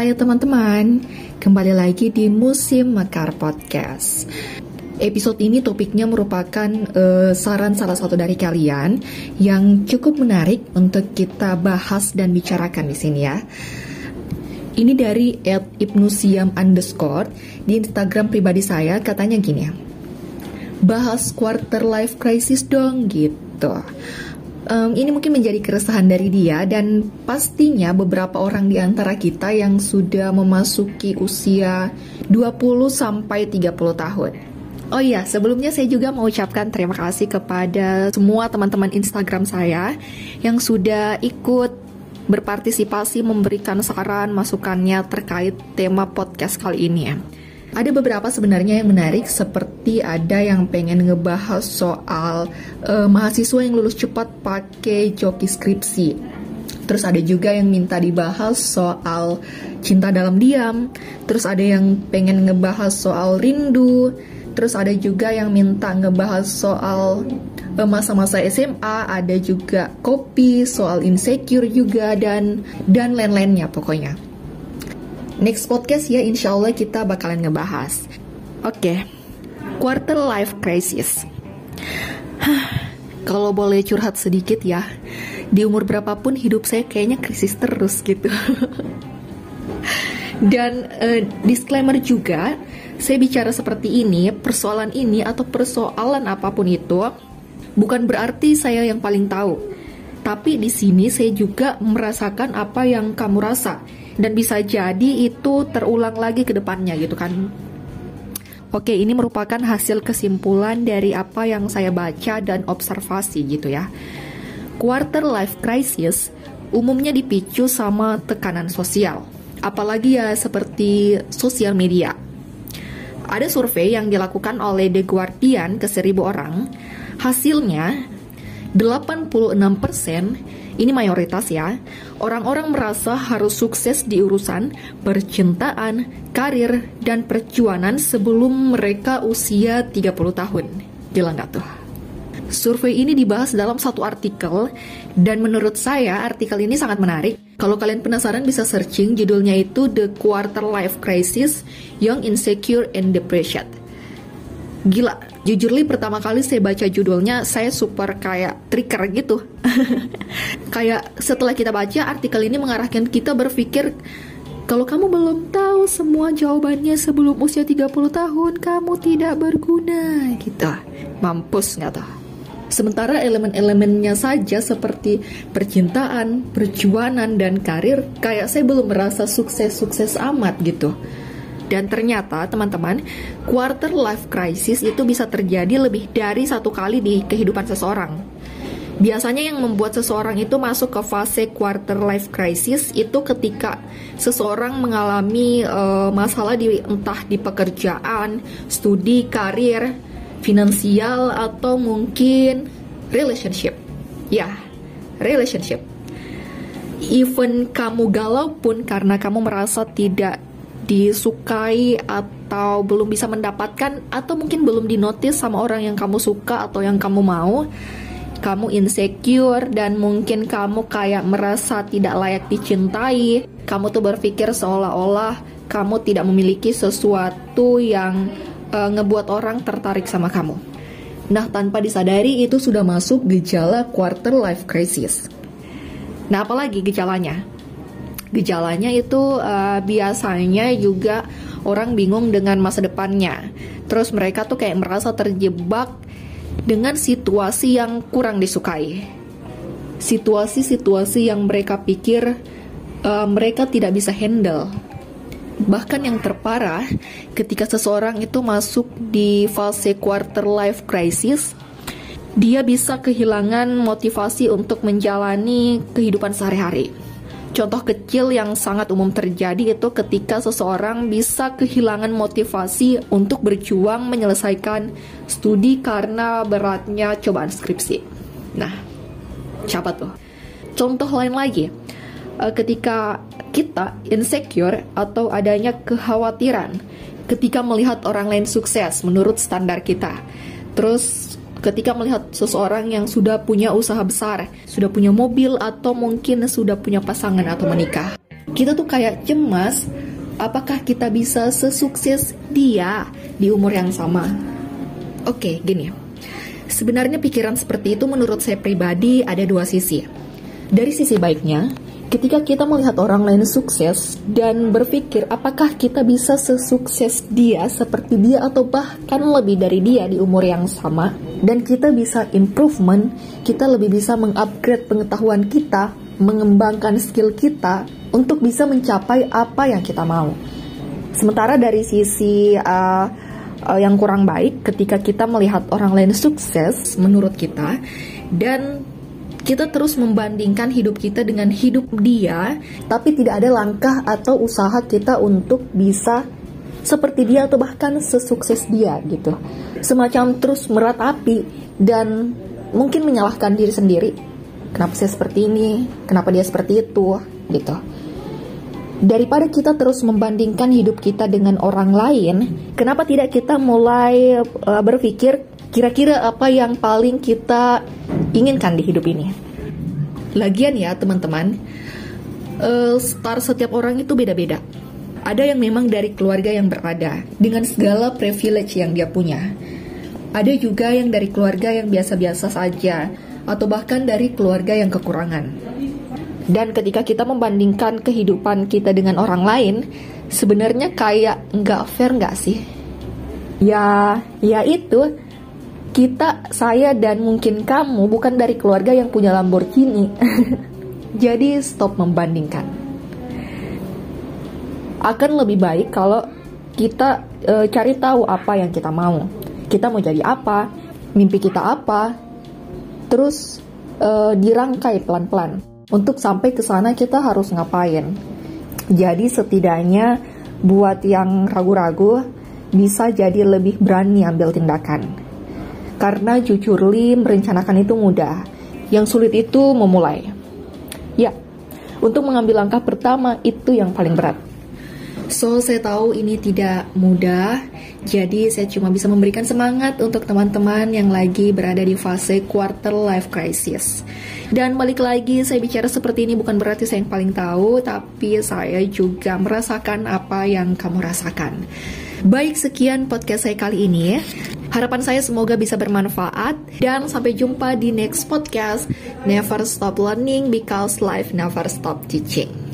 Hai teman-teman, kembali lagi di Musim Mekar Podcast. Episode ini topiknya merupakan uh, saran salah satu dari kalian yang cukup menarik untuk kita bahas dan bicarakan di sini ya. Ini dari @ibnusiam underscore di Instagram pribadi saya katanya gini ya. Bahas quarter life crisis dong gitu um, ini mungkin menjadi keresahan dari dia dan pastinya beberapa orang di antara kita yang sudah memasuki usia 20 sampai 30 tahun. Oh iya, sebelumnya saya juga mau ucapkan terima kasih kepada semua teman-teman Instagram saya yang sudah ikut berpartisipasi memberikan saran masukannya terkait tema podcast kali ini ya. Ada beberapa sebenarnya yang menarik seperti ada yang pengen ngebahas soal uh, mahasiswa yang lulus cepat pakai joki skripsi. Terus ada juga yang minta dibahas soal cinta dalam diam. Terus ada yang pengen ngebahas soal rindu. Terus ada juga yang minta ngebahas soal eh, masa-masa SMA, ada juga kopi, soal insecure juga dan dan lain-lainnya pokoknya. Next podcast ya insya Allah kita bakalan ngebahas. Oke, okay. quarter life crisis. Kalau boleh curhat sedikit ya, di umur berapapun hidup saya kayaknya krisis terus gitu. Dan uh, disclaimer juga, saya bicara seperti ini, persoalan ini atau persoalan apa pun itu, bukan berarti saya yang paling tahu. Tapi di sini saya juga merasakan apa yang kamu rasa dan bisa jadi itu terulang lagi ke depannya gitu kan. Oke, ini merupakan hasil kesimpulan dari apa yang saya baca dan observasi gitu ya. Quarter life crisis umumnya dipicu sama tekanan sosial, apalagi ya seperti sosial media. Ada survei yang dilakukan oleh The Guardian ke 1000 orang, hasilnya 86% ini mayoritas ya. Orang-orang merasa harus sukses di urusan percintaan, karir, dan perjuangan sebelum mereka usia 30 tahun. Gila nggak tuh? Survei ini dibahas dalam satu artikel dan menurut saya artikel ini sangat menarik. Kalau kalian penasaran bisa searching judulnya itu The Quarter Life Crisis, Young Insecure and Depression. Gila, jujur li pertama kali saya baca judulnya saya super kayak trigger gitu. kayak setelah kita baca artikel ini mengarahkan kita berpikir kalau kamu belum tahu semua jawabannya sebelum usia 30 tahun, kamu tidak berguna gitu. Mampus nggak tuh? Sementara elemen-elemennya saja seperti percintaan, perjuangan, dan karir, kayak saya belum merasa sukses-sukses amat gitu. Dan ternyata teman-teman, quarter life crisis itu bisa terjadi lebih dari satu kali di kehidupan seseorang. Biasanya yang membuat seseorang itu masuk ke fase quarter life crisis itu ketika seseorang mengalami uh, masalah di entah di pekerjaan, studi, karir, finansial atau mungkin relationship. Ya, relationship. Even kamu galau pun karena kamu merasa tidak disukai atau belum bisa mendapatkan atau mungkin belum dinotis sama orang yang kamu suka atau yang kamu mau kamu insecure dan mungkin kamu kayak merasa tidak layak dicintai kamu tuh berpikir seolah-olah kamu tidak memiliki sesuatu yang uh, ngebuat orang tertarik sama kamu. Nah tanpa disadari itu sudah masuk gejala quarter life crisis. Nah apalagi gejalanya gejalanya itu uh, biasanya juga orang bingung dengan masa depannya. Terus mereka tuh kayak merasa terjebak dengan situasi yang kurang disukai. Situasi-situasi yang mereka pikir uh, mereka tidak bisa handle. Bahkan yang terparah, ketika seseorang itu masuk di fase quarter life crisis, dia bisa kehilangan motivasi untuk menjalani kehidupan sehari-hari Contoh kecil yang sangat umum terjadi itu ketika seseorang bisa kehilangan motivasi untuk berjuang menyelesaikan studi karena beratnya cobaan skripsi. Nah, siapa tuh? Contoh lain lagi, eh, ketika kita insecure atau adanya kekhawatiran ketika melihat orang lain sukses menurut standar kita. Terus ketika melihat seseorang yang sudah punya usaha besar, sudah punya mobil atau mungkin sudah punya pasangan atau menikah. Kita tuh kayak cemas, apakah kita bisa sesukses dia di umur yang sama? Oke, gini. Sebenarnya pikiran seperti itu menurut saya pribadi ada dua sisi. Dari sisi baiknya, ketika kita melihat orang lain sukses dan berpikir apakah kita bisa sesukses dia seperti dia atau bahkan lebih dari dia di umur yang sama dan kita bisa improvement, kita lebih bisa mengupgrade pengetahuan kita, mengembangkan skill kita untuk bisa mencapai apa yang kita mau. Sementara dari sisi uh, uh, yang kurang baik ketika kita melihat orang lain sukses menurut kita dan kita terus membandingkan hidup kita dengan hidup dia, tapi tidak ada langkah atau usaha kita untuk bisa seperti dia atau bahkan sesukses dia gitu. Semacam terus meratapi dan mungkin menyalahkan diri sendiri. Kenapa saya seperti ini? Kenapa dia seperti itu? Gitu. Daripada kita terus membandingkan hidup kita dengan orang lain, kenapa tidak kita mulai uh, berpikir kira-kira apa yang paling kita inginkan di hidup ini. Lagian ya teman-teman, uh, star setiap orang itu beda-beda. Ada yang memang dari keluarga yang berada, dengan segala privilege yang dia punya. Ada juga yang dari keluarga yang biasa-biasa saja, atau bahkan dari keluarga yang kekurangan. Dan ketika kita membandingkan kehidupan kita dengan orang lain, sebenarnya kayak nggak fair nggak sih? Ya, ya itu kita, saya dan mungkin kamu bukan dari keluarga yang punya Lamborghini. Jadi stop membandingkan. Akan lebih baik kalau kita e, cari tahu apa yang kita mau. Kita mau jadi apa, mimpi kita apa, terus e, dirangkai pelan-pelan. Untuk sampai ke sana kita harus ngapain. Jadi setidaknya buat yang ragu-ragu bisa jadi lebih berani ambil tindakan. Karena jujur li merencanakan itu mudah. Yang sulit itu memulai. Ya, untuk mengambil langkah pertama itu yang paling berat. So, saya tahu ini tidak mudah, jadi saya cuma bisa memberikan semangat untuk teman-teman yang lagi berada di fase quarter life crisis. Dan balik lagi, saya bicara seperti ini bukan berarti saya yang paling tahu, tapi saya juga merasakan apa yang kamu rasakan. Baik, sekian podcast saya kali ini. Harapan saya semoga bisa bermanfaat dan sampai jumpa di next podcast. Never stop learning because life never stop teaching.